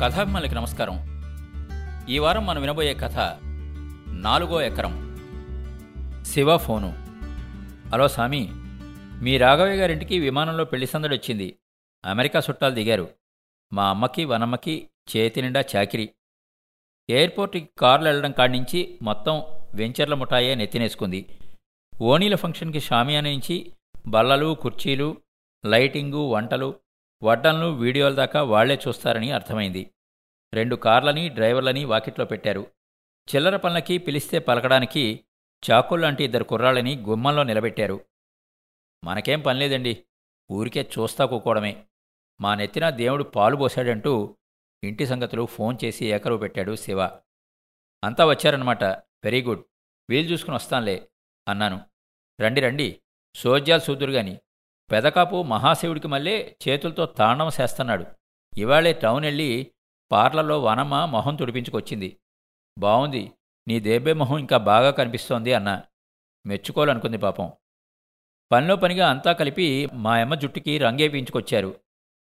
కథాభిమానులకి నమస్కారం. ఈ వారం మనం వినబోయే కథ నాలుగో ఎకరం. శివ ఫోను. హలో సామి మీ రాఘవయ్య గారింటికి విమానంలో పెళ్ళి సందడి వచ్చింది. అమెరికా చుట్టాలు దిగారు. మా అమ్మకి వనమ్మకి చేతి నిండా చాకిరి. ఎయిర్పోర్ట్కి కార్లు వెళ్ళడం కాడి నుంచి మొత్తం వెంచర్ల ముఠాయే నెత్తినేసుకుంది. ఓణీల ఫంక్షన్కి షామియానా నుంచి బల్లలు కుర్చీలు లైటింగు వంటలు వడ్డన్లు వీడియోల దాకా వాళ్ళే చూస్తారని అర్థమైంది. రెండు కార్లని డ్రైవర్లని వాకిట్లో పెట్టారు. చిల్లర పనులకి పిలిస్తే పలకడానికి చాకుల్లాంటి ఇద్దరు కుర్రాళ్ళని గుమ్మంలో నిలబెట్టారు. మనకేం పనిలేదండి ఊరికే చూస్తా కూకోవడమే. మా నెత్తిన దేవుడు పాలు పోశాడంటూ ఇంటి సంగతులు ఫోన్ చేసి ఏకరువు పెట్టాడు శివ. అంతా వచ్చారనమాట వెరీ గుడ్. వీలు చూసుకుని వస్తాంలే అన్నాను. రండి రండి. సోజ్యాలు సూదురుగాని. పెదకాపు మహాశివుడికి మళ్ళీ చేతులతో తాండవం చేస్తున్నాడు. ఇవాళే టౌన్ వెళ్ళి పార్లలో వనమ్మ మొహం తుడిపించుకొచ్చింది. బావుంది నీ దేబే మొహం ఇంకా బాగా కనిపిస్తోంది అన్న. మెచ్చుకోవాలనుకుంది పాపం. పనిలో పనిగా అంతా కలిపి మా అమ్మ జుట్టుకి రంగేపించుకొచ్చారు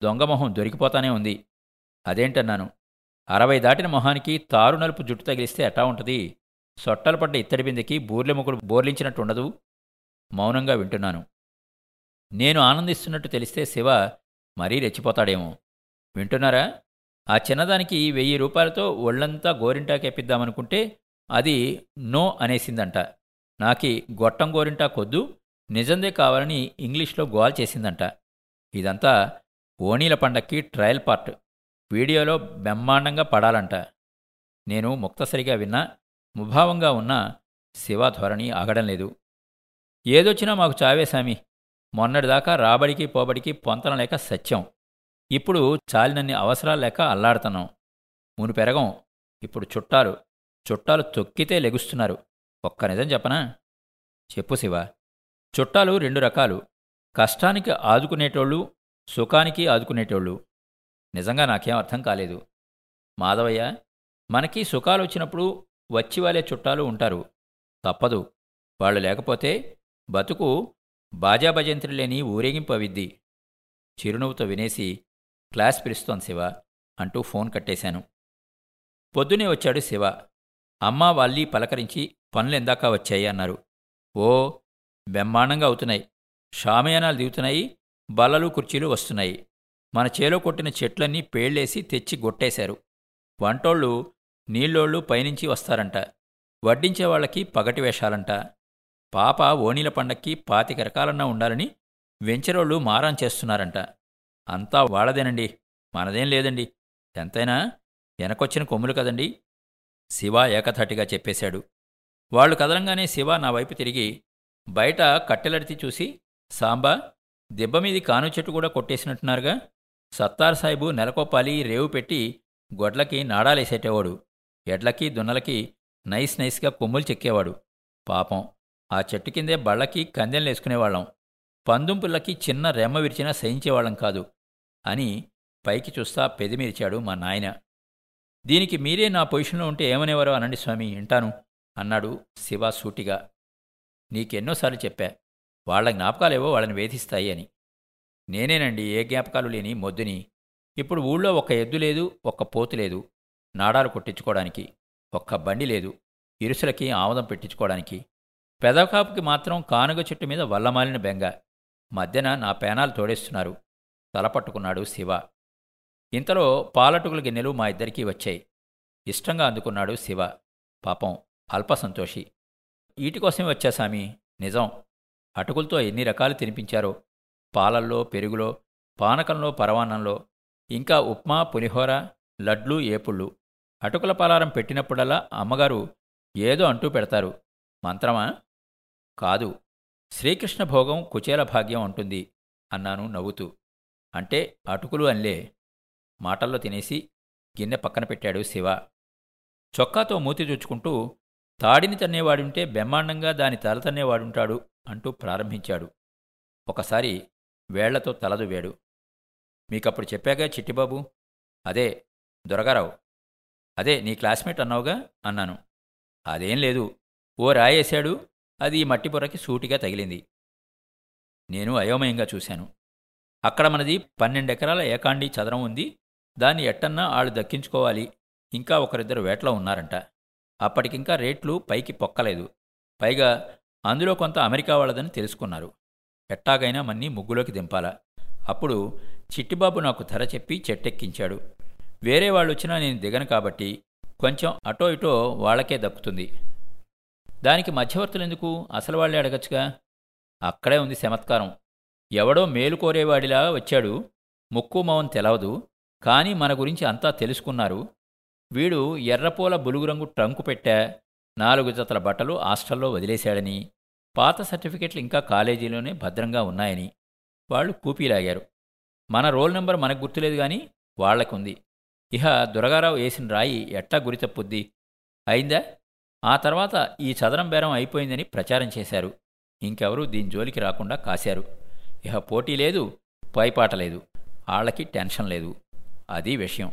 దొంగ మొహం దొరికిపోతానే ఉంది. అదేంటన్నాను? అరవై దాటిన మొహానికి తారు నలుపు జుట్టు తగిలిస్తే ఎట్టా ఉంటది? సొట్టలు పడ్డ ఇత్తడి బిందెకి బోర్లెముకుడు బోర్లించినట్టుండదు? మౌనంగా వింటున్నాను. నేను ఆనందిస్తున్నట్టు తెలిస్తే శివ మరీ రెచ్చిపోతాడేమో. వింటున్నారా? ఆ చిన్నదానికి వెయ్యి రూపాయలతో ఒళ్ళంతా గోరింటాకెప్పిద్దామనుకుంటే అది నో అనేసిందంట. నాకి గొట్టం గోరింటా కొద్దు నిజందే కావాలని ఇంగ్లీష్లో గోల్ చేసిందంట. ఇదంతా ఓణీల పండక్కి ట్రయల్ పార్ట్. వీడియోలో బ్రహ్మాండంగా పడాలంట. నేను ముక్తసరిగా విన్నా ముభావంగా ఉన్న శివ ధోరణి ఆగడం లేదు ఏదొచ్చినా మాకు చావే సామి. మొన్నటిదాకా రాబడికి పోబడికి పొంతన లేక సత్యం. ఇప్పుడు చాలినన్ని అవసరాలు లేక అల్లాడుతున్నాం. మును పెరగం. ఇప్పుడు చుట్టాలు. చుట్టాలు తొక్కితే లెగుస్తున్నారు. ఒక్క నిజం చెప్పనా? చెప్పు శివ. చుట్టాలు రెండు రకాలు. కష్టానికి ఆదుకునేటోళ్ళు సుఖానికి ఆదుకునేటోళ్ళు. నిజంగా నాకేం అర్థం కాలేదు. మాధవయ్య మనకి సుఖాలు వచ్చినప్పుడు వచ్చి వాళ్ళే చుట్టాలు ఉంటారు. తప్పదు. వాళ్ళు లేకపోతే బతుకు బాజాభజంత్రి లేని ఊరేగింపు అవిద్ది. చిరునవ్వుతో వినేసి క్లాస్ పిలుస్తోంది శివ అంటూ ఫోన్ కట్టేశాను. పొద్దునే వచ్చాడు శివ. అమ్మ వాళ్ళీ పలకరించి పనులెందాక వచ్చాయి అన్నారు. ఓ బ్రహ్మాండంగా అవుతున్నాయి. షామయానాలు దిగుతున్నాయి బల్లలు కుర్చీలు వస్తున్నాయి. మన చేలో కొట్టిన చెట్లన్నీ పేళ్ళేసి తెచ్చి గొట్టేశారు. వంటోళ్ళు నీళ్ళోళ్ళు పైనుంచి వస్తారంట. వడ్డించే వాళ్ళకి పగటి వేషాలంట. పాప ఓణీల పండక్కి పాతిక రకాలన్నా ఉండాలని వెంచరోళ్ళు మారం చేస్తున్నారంట. అంతా వాళ్ళదేనండి. మనదేం లేదండి. ఎంతైనా వెనకొచ్చిన కొమ్ములు కదండి. శివ ఏకధాటిగా చెప్పేశాడు. వాళ్ళు కదలంగానే శివ నా వైపు తిరిగి బయట కట్టెలడితి చూసి సాంబా దెబ్బ మీది కాను చెట్టు కూడా కొట్టేసినట్టున్నారుగా. సత్తార్ సాహిబు నెలకోపాలి రేవు పెట్టి గొడ్లకి నాడాలేసేటేవాడు. ఎడ్లకి దున్నలకి నైస్ నైస్గా కొమ్ములు చెక్కేవాడు. పాపం. ఆ చెట్టు కిందే బళ్ళకి కందెంలేసుకునేవాళ్ళం పందుంపులకి చిన్న రెమ్మ విరిచినా సహించేవాళ్ళం కాదు అని పైకి చూస్తా పెదిమిరిచాడు మా నాయన. దీనికి మీరే నా పొజిషన్లో ఉంటే ఏమనేవారో అనండి స్వామి వింటాను అన్నాడు శివ సూటిగా. నీకెన్నోసార్లు చెప్పా వాళ్ళ జ్ఞాపకాలేవో వాళ్ళని వేధిస్తాయి అని. నేనేనండి ఏ జ్ఞాపకాలు లేని మొద్దుని. ఇప్పుడు ఊళ్ళో ఒక్క ఎద్దు లేదు ఒక్క పోతు లేదు నాడాలు కొట్టించుకోవడానికి ఒక్క బండి లేదు ఇరుసులకి ఆముదం పెట్టించుకోవడానికి పెదకాపుకి మాత్రం కానుగ చెట్టు మీద వల్లమాలిన బెంగ. మధ్యన నా పేనాలు తోడేస్తున్నారు. తలపట్టుకున్నాడు శివ. ఇంతలో పాలటుకుల గిన్నెలు మా ఇద్దరికీ వచ్చాయి. ఇష్టంగా అందుకున్నాడు శివ. పాపం అల్పసంతోషి ఈటికోసమే వచ్చా సామి? నిజం. అటుకులతో ఎన్ని రకాలు తినిపించారో. పాలల్లో పెరుగులో పానకంలో పరవాన్నంలో. ఇంకా ఉప్మా పులిహోర లడ్లు ఏపుళ్ళు. అటుకుల పలారం పెట్టినప్పుడల్లా అమ్మగారు ఏదో అంటూ పెడతారు. మంత్రమా? కాదు శ్రీకృష్ణ భోగం కుచేల భాగ్యం అంటుంది అన్నాను నవ్వుతూ. అంటే అటుకులు అన్లే. మాటల్లో తినేసి గిన్నె పక్కన పెట్టాడు శివ. చొక్కాతో మూతి చుచ్చుకుంటూ తాడిని తన్నేవాడుంటే బ్రహ్మాండంగా దాని తల తన్నేవాడుంటాడు అంటూ ప్రారంభించాడు. ఒకసారి వేళ్ళతో తలదువ్వాడు మీకప్పుడు చెప్పాగా చిట్టిబాబు? అదే దొరగారావు. అదే నీ క్లాస్మేట్ అన్నావుగా? అన్నాను. అదేం లేదు. ఓ రాయేశాడు అది ఈ మట్టి పొరకి సూటిగా తగిలింది. నేను అయోమయంగా చూశాను. అక్కడ మనది పన్నెండెకరాల ఏకాండి చదరం ఉంది. దాన్ని ఎట్టన్నా ఆళ్ళు దక్కించుకోవాలి. ఇంకా ఒకరిద్దరు వేటలో ఉన్నారంట. అప్పటికింకా రేట్లు పైకి పొక్కలేదు. పైగా అందులో కొంత అమెరికా వాళ్ళదని తెలుసుకున్నారు. ఎట్టాగైనా మన్ని ముగ్గులోకి దింపాలా. అప్పుడు చిట్టిబాబు నాకు ధర చెప్పి చెట్టెక్కించాడు. వేరే వాళ్ళు వచ్చినా నేను దిగను కాబట్టి కొంచెం అటో ఇటో వాళ్ళకే దక్కుతుంది. దానికి మధ్యవర్తులు ఎందుకు? అసలు వాళ్ళే అడగచ్చుగా. అక్కడే ఉంది చమత్కారం. ఎవడో మేలు కోరేవాడిలా వచ్చాడు. ముక్కు మౌన్ తెలవదు. కానీ మన గురించి అంతా తెలుసుకున్నారు. వీడు ఎర్రపూల బులుగురంగు ట్రంకు పెట్టా నాలుగు జతల బట్టలు హాస్టల్లో వదిలేశాడని పాత సర్టిఫికెట్లు ఇంకా కాలేజీలోనే భద్రంగా ఉన్నాయని వాళ్ళు కూపీలాగారు. మన రోల్ నెంబర్ మనకు గుర్తులేదు గాని వాళ్ళకుంది ఇహ దురగారావు వేసిన రాయి ఎట్టా గురి తప్పుద్ది? అయిందా? ఆ తర్వాత ఈ చదరం బేరం అయిపోయిందని ప్రచారం చేశారు. ఇంకెవరూ దీని జోలికి రాకుండా కాశారు. ఇహ పోటీ లేదు పైపాట లేదు. ఆళ్ళకి టెన్షన్ లేదు. అది విషయం.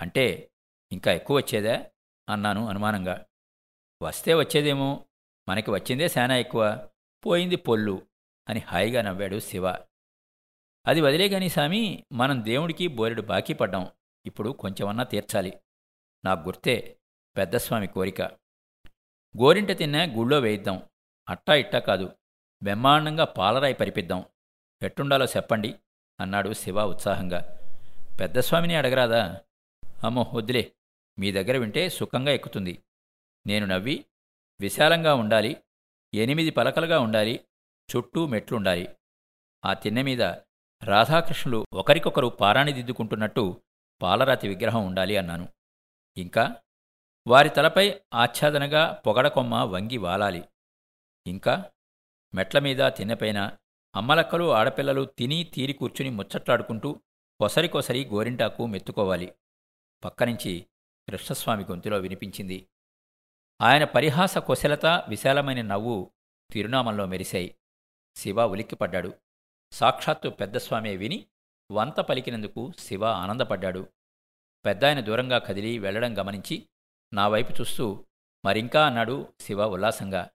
అంటే ఇంకా ఎక్కువ వచ్చేదా? అన్నాను అనుమానంగా. వస్తే వచ్చేదేమో? మనకి వచ్చిందే శానా ఎక్కువ. పోయింది పొల్లు అని హాయిగా నవ్వాడు శివ. అది వదిలేగాని సామి మనం దేవుడికి బోరెడు బాకీ పడ్డాం. ఇప్పుడు కొంచెమన్నా తీర్చాలి. నాకు గుర్తే పెద్దస్వామి కోరిక. గోరింట తిన్నా గుళ్ళో వేయిద్దాం. అట్టా ఇట్టా కాదు. బ్రహ్మాండంగా పాలరాయి పరిపిద్దాం. ఎట్టుండాలో చెప్పండి అన్నాడు శివ ఉత్సాహంగా. పెద్దస్వామిని అడగరాదా? అమ్మో వద్దులే. మీ దగ్గర వింటే సుఖంగా ఎక్కుతుంది. నేను నవ్వి విశాలంగా ఉండాలి ఎనిమిది పలకలుగా ఉండాలి చుట్టూ మెట్లుండాలి. ఆ తిన్నె మీద రాధాకృష్ణులు ఒకరికొకరు పారాణి దిద్దుకుంటున్నట్టు పాలరాతి విగ్రహం ఉండాలి అన్నాను. ఇంకా వారి తలపై ఆచ్ఛాదనగా పొగడకొమ్మ వంగి వాలాలి. ఇంకా మెట్ల మీద అమ్మలక్కలు ఆడపిల్లలు తిని తీరి కూర్చుని ముచ్చట్లాడుకుంటూ కొసరికొసరి గోరింటాకు మెత్తుకోవాలి. పక్కనుంచి కృష్ణస్వామి గొంతులో వినిపించింది. ఆయన పరిహాస కుశలత విశాలమైన నవ్వు తిరునామంలో మెరిశాయి. శివ ఉలిక్కిపడ్డాడు. సాక్షాత్తు పెద్దస్వామే విని వంత పలికినందుకు శివ ఆనందపడ్డాడు. పెద్దాయన దూరంగా కదిలి వెళ్ళడం గమనించి నా వైపు చూస్తూ మరింకా అన్నాడు శివ ఉల్లాసంగా.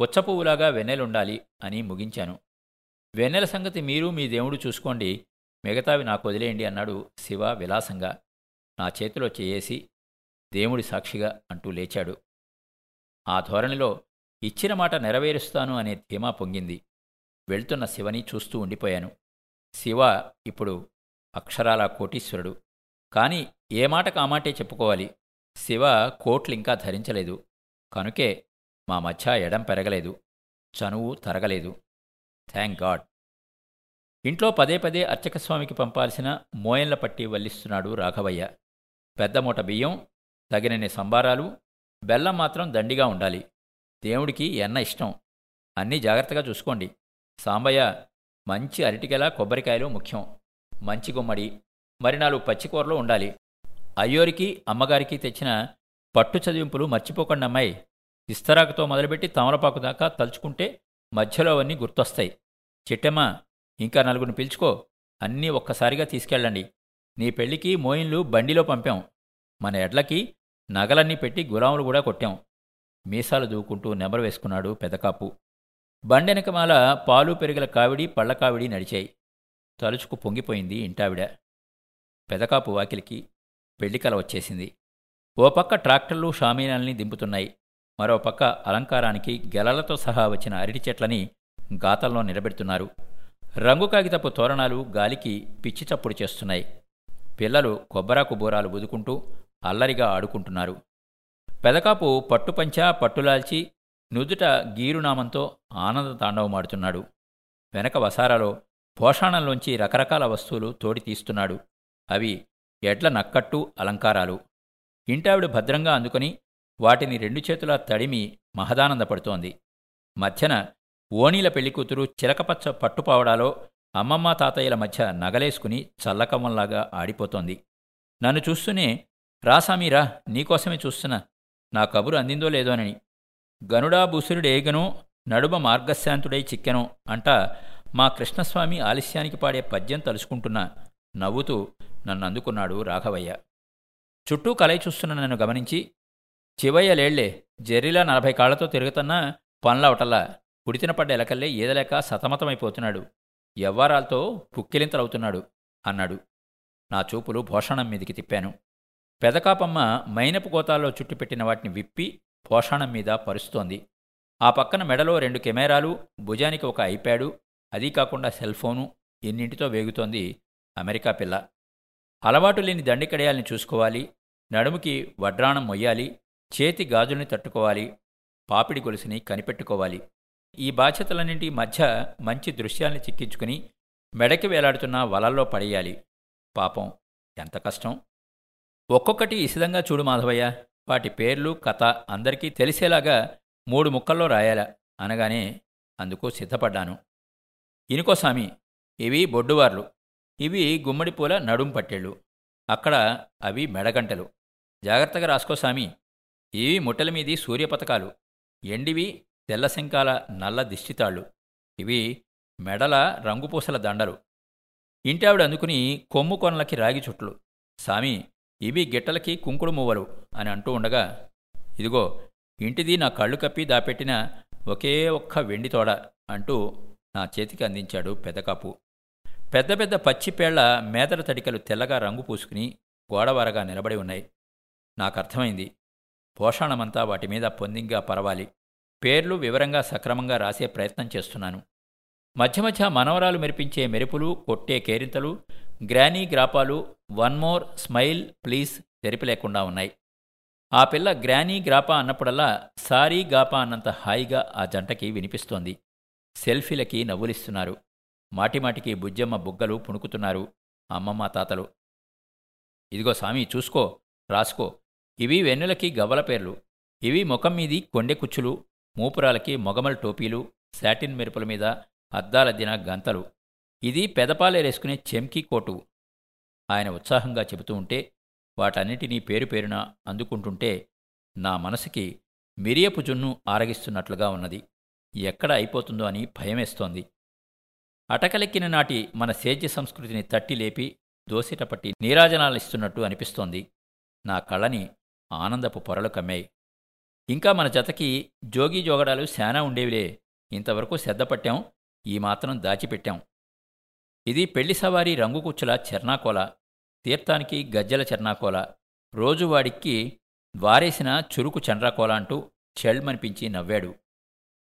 పుచ్చపువ్వులాగా వెన్నెలుండాలి అని ముగించాను. వెన్నెల సంగతి మీరు మీ దేవుడు చూసుకోండి మిగతావి నాకు వదిలేయండి అన్నాడు శివ విలాసంగా. నా చేతిలో చేయేసి దేవుడి సాక్షిగా అంటూ లేచాడు. ఆ ధోరణిలో ఇచ్చిన మాట నెరవేరుస్తాను అనే ధీమా పొంగింది. వెళ్తున్న శివని చూస్తూ ఉండిపోయాను. శివ ఇప్పుడు అక్షరాల కోటీశ్వరుడు. కాని ఏ మాటకు ఆ మాటే చెప్పుకోవాలి? శివ కోట్లింకా ధరించలేదు. కనుకే మా మధ్య ఎడం పెరగలేదు. చనువు తరగలేదు. Thank God. ఇంట్లో పదే పదే అర్చకస్వామికి పంపాల్సిన మోయన్ల పట్టి వల్లిస్తున్నాడు రాఘవయ్య. పెద్ద మూట బియ్యం తగినన్ని సంబారాలు బెల్లం మాత్రం దండిగా ఉండాలి. దేవుడికి ఎన్న ఇష్టం? అన్నీ జాగ్రత్తగా చూసుకోండి. సాంబయ్య మంచి అరటికెల కొబ్బరికాయలు ముఖ్యం. మంచి గుమ్మడి మరి నాలుగు పచ్చికూరలు ఉండాలి. అయ్యోరికి అమ్మగారికి తెచ్చిన పట్టు చదివింపులు మర్చిపోకండి అమ్మాయి. ఇస్తరాకుతో మొదలుపెట్టి తమలపాకు దాకా తలుచుకుంటే మధ్యలో అవన్నీ గుర్తొస్తాయి. చిట్టమ్మ ఇంకా నలుగురిని పిలుచుకో. అన్నీ ఒక్కసారిగా తీసుకెళ్ళండి. నీ పెళ్ళికి మోయిన్లు బండిలో పంపాం. మన ఎడ్లకి నగలన్నీ పెట్టి గులాములు కూడా కొట్టాం. మీసాలు దూకుంటూ నెమరు వేసుకున్నాడు పెదకాపు. బండెనకమాల పాలు పెరిగల కావిడి పళ్ళకావిడి నడిచాయి. తలుచుకు పొంగిపోయింది ఇంటావిడ. పెదకాపు వాకిలికి పెళ్ళికల వచ్చేసింది. ఓ పక్క ట్రాక్టర్లు షామీనాల్ని దింపుతున్నాయి. మరో పక్క అలంకారానికి గెలలతో సహా వచ్చిన అరటి చెట్లని గాతల్లో నిలబెడుతున్నారు. రంగు కాగితపు తోరణాలు గాలికి పిచ్చి చప్పుడు చేస్తున్నాయి. పిల్లలు కొబ్బరాకు బూరాలు బుదుకుంటూ అల్లరిగా ఆడుకుంటున్నారు. పెదకాపు పట్టుపంచా పట్టులాల్చి నుదుట గీరునామంతో ఆనంద తాండవమాడుతున్నాడు వెనక వసారాలో పోషాణంలోంచి రకరకాల వస్తువులు తోడి తీస్తున్నాడు. అవి ఎడ్ల నక్కట్టు అలంకారాలు. ఇంటావిడ భద్రంగా అందుకొని వాటిని రెండు చేతులా తడిమి మహదానందపడుతోంది. మధ్యన ఓణీల పెళ్ళికూతురు చిలకపచ్చ పట్టుపావడాలో అమ్మమ్మ తాతయ్యల మధ్య నగలేసుకుని చల్లకమ్మంలాగా ఆడిపోతోంది. నన్ను చూస్తూనే రాసామీరా నీకోసమే చూస్తున్నా. నా కబురు అందిందో లేదోనని గనుడా బుసురుడేగను నడుమ మార్గశాంతుడై చిక్కెనో అంట మా కృష్ణస్వామి ఆలస్యానికి పాడే పద్యం తలుచుకుంటున్నా నవ్వుతూ నన్ను అందుకున్నాడు రాఘవయ్య. చుట్టూ కలయి చూస్తున్న నన్ను గమనించి చివయ్య లేళ్ళే జెర్రీలా నలభై కాళ్ళతో తిరుగుతున్నా పనులవటల్లా. కుడితిన పడ్డ ఎలకల్లే ఏదలేక సతమతమైపోతున్నాడు. ఎవ్వారాలతో పుక్కిలింతలవుతున్నాడు అన్నాడు. నా చూపులు భోషణం మీదికి తిప్పాను. పెదకాపమ్మ మైనపు గోతాల్లో చుట్టుపెట్టిన వాటిని విప్పి పోషణం మీద పరుస్తోంది. ఆ పక్కన మెడలో రెండు కెమెరాలు భుజానికి ఒక ఐప్యాడు అదీ కాకుండా సెల్ ఫోను ఎన్నింటితో వేగుతోంది అమెరికా పిల్ల. అలవాటు లేని దండికడయాల్ని చూసుకోవాలి నడుముకి వడ్రాణం మొయ్యాలి చేతి గాజుల్ని తట్టుకోవాలి పాపిడి గొలుసుని కనిపెట్టుకోవాలి. ఈ బాధ్యతలన్నింటి మధ్య మంచి దృశ్యాల్ని చిక్కించుకుని మెడకి వేలాడుతున్న వలల్లో పడేయాలి. పాపం ఎంత కష్టం. ఒక్కొక్కటి ఇసిదంగా చూడు మాధవయ్య వాటి పేర్లు కథ అందరికీ తెలిసేలాగా మూడు ముక్కల్లో రాయాల అనగానే అందుకు సిద్ధపడ్డాను. ఇనుకోసామి ఇవి బొడ్డువార్లు. ఇవి గుమ్మడి పూల నడుం పట్టెళ్ళు. అక్కడ అవి మెడగంటలు. జాగ్రత్తగా రాసుకోసామి ఇవి ముట్టెల మీది సూర్యపతకాలు. ఎండివి తెల్లశంకాల నల్ల దిష్టితాళ్ళు. ఇవి మెడల రంగుపూసల దండలు. ఇంటావిడ అందుకుని కొమ్ము కొనలకి రాగి చుట్లు. సామి ఇవి గిట్టలకి కుంకుడు మువ్వలు అని అంటూ ఉండగా ఇదిగో ఇంటిది నా కళ్ళు కప్పి దాపెట్టిన ఒకే ఒక్క వెండి తోడ అంటూ నా చేతికి అందించాడు పెదకాపు. పెద్ద పెద్ద పచ్చిపేళ్ళ మేదర తడికలు తెల్లగా రంగు పూసుకుని గోడవారగా నిలబడి ఉన్నాయి. నాకర్థమైంది. పోషాణమంతా వాటి మీద పొందింగా పరవాలి. పేర్లు వివరంగా సక్రమంగా రాసే ప్రయత్నం చేస్తున్నాను. మధ్య మధ్య మనవరాలు మెరిపించే మెరుపులు కొట్టే కేరింతలు గ్రానీ గ్రాపాలు వన్ మోర్ స్మైల్ ప్లీజ్ తెరిపి లేకుండా ఉన్నాయి. ఆ పిల్ల గ్రానీ గ్రాపా అన్నప్పుడల్లా సారీ గాపా అన్నంత హాయిగా ఆ జంటకి వినిపిస్తోంది. సెల్ఫీలకి నవ్వులిస్తున్నారు. మాటిమాటికి బుజ్జమ్మ బుగ్గలు పుణుకుతున్నారు అమ్మమ్మ తాతలు. ఇదిగో స్వామి చూసుకో రాసుకో. ఇవి వెన్నులకి గవ్వల పేర్లు. ఇవి ముఖం మీది కొండె కుచ్చులు మూపురాలకి మొగమల టోపీలు శాటిన్ మెరుపుల మీద అద్దాలద్దిన గంతలు. ఇది పెదపాలేరేసుకునే చెంకీ కోటు. ఆయన ఉత్సాహంగా చెబుతూ ఉంటే వాటన్నిటినీ పేరు పేరున అందుకుంటుంటే నా మనసుకి మిరియపు జున్ను ఆరగిస్తున్నట్లుగా ఉన్నది. ఎక్కడ అయిపోతుందో అని భయమేస్తోంది. అటకలెక్కిన నాటి మన సేద్య సంస్కృతిని తట్టి లేపి దోసిటపట్టి నీరాజనాలిస్తున్నట్టు అనిపిస్తోంది. నా కళ్ళని ఆనందపు పొరలు కమ్మాయి. ఇంకా మన జతకి జోగి జోగడాలు శానా ఉండేవిలే. ఇంతవరకు శ్రద్ధపట్టాం ఈ మాత్రం దాచిపెట్టాం. ఇది పెళ్ళి సవారీ రంగుకుచ్చుల చెర్నాకోల తీర్థానికి గజ్జల చెర్నాకోల రోజువాడికి వారేసిన చురుకు చండ్రాకోల అంటూ చెల్మనిపించి నవ్వాడు.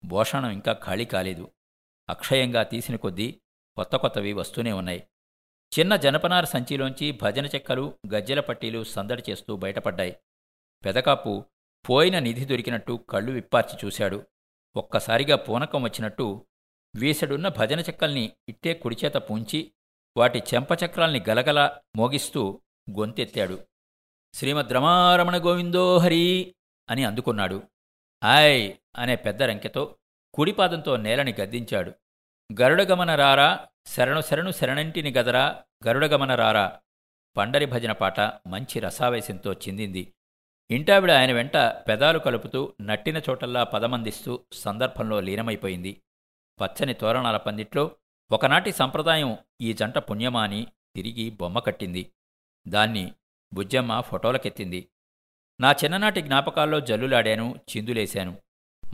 భోషణం ఇంకా ఖాళీ కాలేదు. అక్షయంగా తీసిన కొద్దీ కొత్త కొత్తవి వస్తూనే ఉన్నాయి. చిన్న జనపనార సంచిలోంచి భజన చెక్కలు గజ్జెల పట్టీలు సందడి చేస్తూ బయటపడ్డాయి. పెదకాపు పోయిన నిధి దొరికినట్టు కళ్ళు విప్పార్చి చూశాడు. ఒక్కసారిగా పూనకం వచ్చినట్టు వీసడున్న భజన చెక్కల్ని ఇట్టే కుడిచేత పూంచి వాటి చెంపచక్రాల్ని గలగల మోగిస్తూ గొంతెత్తాడు. శ్రీమద్ రమారమణ గోవిందో హరి అని అందుకున్నాడు. ఆయ్ అనే పెద్ద రంకెతో కుడిపాదంతో నేలని గద్దించాడు. గరుడగమన రారా శరణు శరణు శరణంటిని గదరా గరుడగమన రారా పండరి భజన పాట మంచి రసావేశంతో చిందింది. ఇంటావిడ ఆయన వెంట పెదాలు కలుపుతూ నట్టిన చోటల్లా పదమందిస్తూ సందర్భంలో లీనమైపోయింది. పచ్చని తోరణాల పందిట్లో ఒకనాటి సంప్రదాయం ఈ జంట పుణ్యమాని తిరిగి బొమ్మ కట్టింది. దాన్ని బుజ్జమ్మ ఫోటోలకెత్తింది. నా చిన్ననాటి జ్ఞాపకాల్లో జల్లులాడాను చిందులేశాను.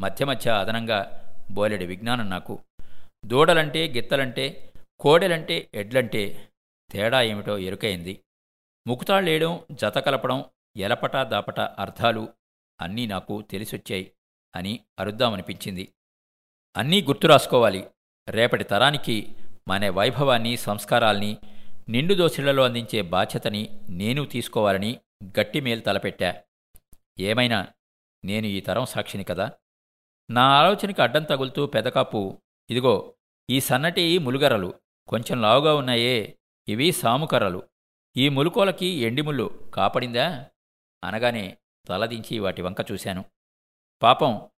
మధ్య మధ్య అదనంగా బోలెడు విజ్ఞానం నాకు. దూడలంటే గిత్తలంటే కోడెలంటే ఎడ్లంటే తేడా ఏమిటో ఎరుకైంది. ముకుతాళ్ళేయడం జత కలపడం ఎలపటా దాపట అర్థాలు అన్నీ నాకు తెలిసొచ్చాయి అని అరుద్దామనిపించింది. అన్నీ గుర్తు రాసుకోవాలి. రేపటి తరానికి మన వైభవాన్ని సంస్కారాల్ని నిండు దోసిళ్ళలో అందించే బాధ్యతని నేను తీసుకోవాలని గట్టి మేలు తలపెట్టా. ఏమైనా నేను ఈ తరం సాక్షిని కదా? నా ఆలోచనకి అడ్డం తగులుతూ పెదకాపు ఇదిగో ఈ సన్నటి ములుగరలు కొంచెం లావుగా ఉన్నాయే ఇవి సాముకర్రలు. ఈ ములుకోలకి ఎండిముళ్ళు కాపడిందా? అనగానే తలదించి వాటి వంక చూశాను. పాపం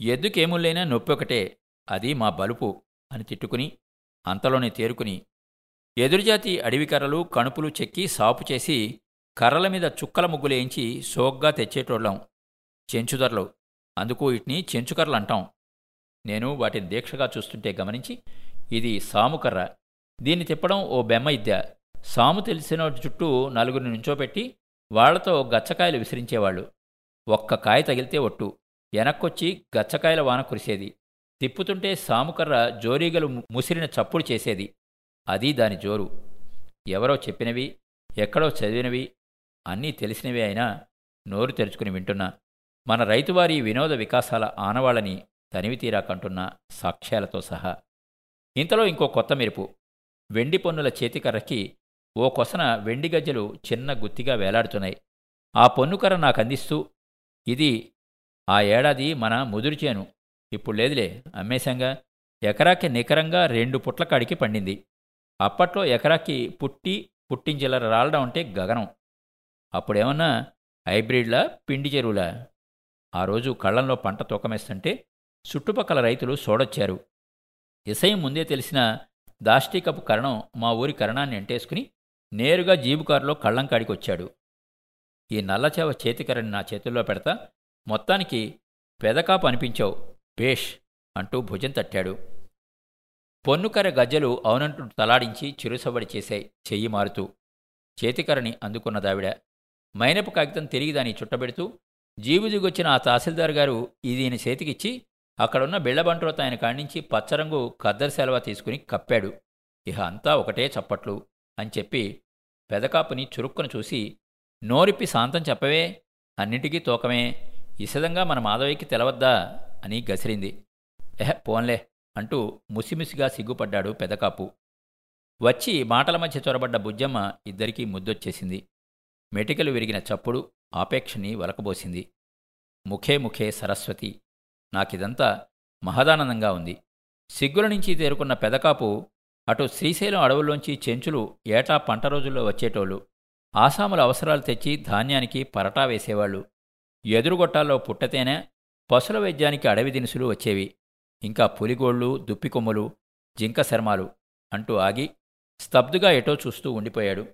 ఎద్దుకేముళ్ళైనా నొప్పి ఒకటే అది మా బలుపు అని తిట్టుకుని అంతలోనే తేరుకుని ఎదురుజాతి అడవి కర్రలు కణుపులు చెక్కి సాపు చేసి కర్రల మీద చుక్కల ముగ్గులేయించి సోగ్గా తెచ్చేటోళ్ళం. చెంచుదర్లు. అందుకు వీటిని చెంచుకర్రలు అంటాం నేను వాటిని దీక్షగా చూస్తుంటే గమనించి ఇది సాముకర్ర. దీన్ని తిప్పడం ఓ బెమ్మ ఇద్ద. సాము తెలిసిన చుట్టూ నలుగురిని నుంచోపెట్టి వాళ్ళతో గచ్చకాయలు విసిరించేవాళ్ళు. ఒక్క కాయ తగిలితే ఒట్టు. వెనక్కొచ్చి గచ్చకాయల వాన కురిసేది. తిప్పుతుంటే సాముకర్ర జోరీగలు ముసిరిన చప్పుడు చేసేది. అది దాని జోరు. ఎవరో చెప్పినవి ఎక్కడో చదివినవి అన్నీ తెలిసినవి అయినా నోరు తెరుచుకుని వింటున్నా. మన రైతువారి వినోద వికాసాల ఆనవాళ్ళని తనివి తీరాకంటున్న సాక్ష్యాలతో సహా. ఇంతలో ఇంకో కొత్త మెరుపు. వెండి పొన్నుల చేతికర్రకి ఓ కొసన వెండి గజ్జలు చిన్న గుత్తిగా వేలాడుతున్నాయి. ఆ పొన్నుకర్ర నాకు అందిస్తూ ఇది ఆ ఏడాది మన ముదురుచేను ఇప్పుడు లేదులే అమ్మేశంగా. ఎకరాకి నికరంగా రెండు పుట్ల కాడికి పండింది. అప్పట్లో ఎకరాకి పుట్టి పుట్టించిల్లర రాలడం అంటే గగనం. అప్పుడేమన్నా హైబ్రిడ్లా పిండి చెరువులా? ఆ రోజు కళ్ళంలో పంట తూకమేస్తుంటే చుట్టుపక్కల రైతులు సోడొచ్చారు. ఇసయం ముందే తెలిసిన దాష్టికపు కరణం మా ఊరి కరణాన్ని ఎంటేసుకుని నేరుగా జీబు కారులో కళ్ళంకాడికి వచ్చాడు ఈ నల్లచేవ చేతికరణి నా చేతుల్లో పెడతా మొత్తానికి పెదకాపు అనిపించావు భేష్ అంటూ భుజం తట్టాడు. పొన్నుకర్ర గజ్జలు అవునంటూ తలాడించి చిరుసవ్వడి చేశాయి చెయ్యి మారుతూ చేతికరణి అందుకున్నదావిడ మైనపు కాగితం తిరిగి దాన్ని చుట్టబెడుతూ జీబుదిగొచ్చిన ఆ తహసీల్దార్ గారు ఇది ఈయన చేతికిచ్చి అక్కడున్న బిళ్ళబంట్రోత ఆయన కాణించి పచ్చరంగు కద్దరి సెలవ తీసుకుని కప్పాడు. ఇహ అంతా ఒకటే చప్పట్లు అని చెప్పి పెదకాపుని చురుక్కును చూసి నోరిప్పి శాంతం చెప్పవే అన్నిటికీ తోకమే ఇసదంగా మన మాధవయ్యకి తెలవద్దా? అని గసిరింది. ఎహ పోన్లే అంటూ ముసిముసిగా సిగ్గుపడ్డాడు పెదకాపు. వచ్చి మాటల మధ్య చొరబడ్డ బుజ్జమ్మ ఇద్దరికీ ముద్దొచ్చేసింది. మెటికలు విరిగిన చప్పుడు ఆపేక్షని వలకబోసింది. ముఖే ముఖే సరస్వతి నాకిదంతా మహదానందంగా ఉంది. సిగ్గుల నుంచి తేరుకున్న పెదకాపు అటు శ్రీశైలం అడవుల్లోంచి చెంచులు ఏటా పంట రోజుల్లో వచ్చేటోళ్ళు. ఆసాముల అవసరాలు తెచ్చి ధాన్యానికి పరటా వేసేవాళ్ళు. ఎదురుగొట్టాల్లో పుట్టతేనే పశుల వైద్యానికి అడవి దినుసులు వచ్చేవి. ఇంకా పులిగోళ్ళు దుప్పికొమ్ములు జింక శర్మాలు అంటూ ఆగి స్తబ్దుగా ఎటో చూస్తూ ఉండిపోయాడు.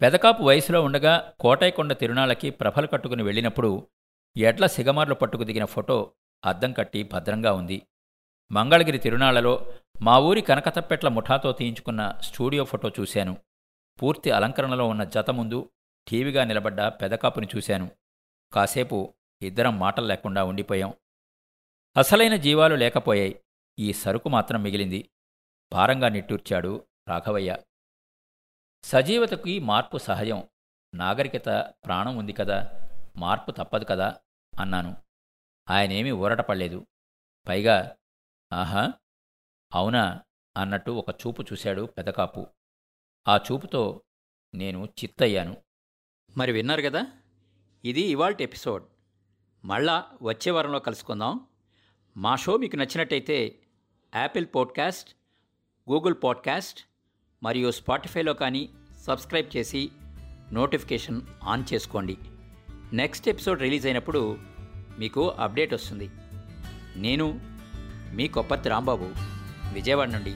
పెదకాపు వయసులో ఉండగా కోటైకొండ తిరునాళ్ళకి ప్రభలు కట్టుకుని వెళ్ళినప్పుడు ఎడ్ల సిగమార్లు పట్టుకు దిగిన ఫోటో అద్దం కట్టి భద్రంగా ఉంది. మంగళగిరి తిరునాళ్ళలో మా ఊరి కనకతప్పెట్ల ముఠాతో తీయించుకున్న స్టూడియో ఫోటో చూశాను. పూర్తి అలంకరణలో ఉన్న జత ముందు టీవీగా నిలబడ్డ పెదకాపుని చూశాను. కాసేపు ఇద్దరం మాటలు లేకుండా ఉండిపోయాం. అసలైన జీవాలు లేకపోయాయి. ఈ సరుకు మాత్రం మిగిలింది. భారంగా నిట్టూర్చాడు రాఘవయ్య. సజీవతకి మార్పు సహజం. నాగరికత ప్రాణం ఉంది కదా. మార్పు తప్పదు కదా అన్నాను. ఆయనేమీ ఊరటపడలేదు పైగా ఆహా అవునా అన్నట్టు ఒక చూపు చూశాడు పెదకాపు. ఆ చూపుతో నేను చిత్తయ్యాను. మరి విన్నారు కదా ఇది ఇవాల్ట్ ఎపిసోడ్. మళ్ళా వచ్చే వారంలో కలుసుకుందాం. మా షో మీకు నచ్చినట్టయితే యాపిల్ పాడ్కాస్ట్ గూగుల్ పాడ్కాస్ట్ మరియు స్పాటిఫైలో కానీ సబ్స్క్రైబ్ చేసి నోటిఫికేషన్ ఆన్ చేసుకోండి. నెక్స్ట్ ఎపిసోడ్ రిలీజ్ అయినప్పుడు మీకు అప్డేట్ వస్తుంది. నేను మీ కొప్పతి రాంబాబు విజయవాడ నుండి.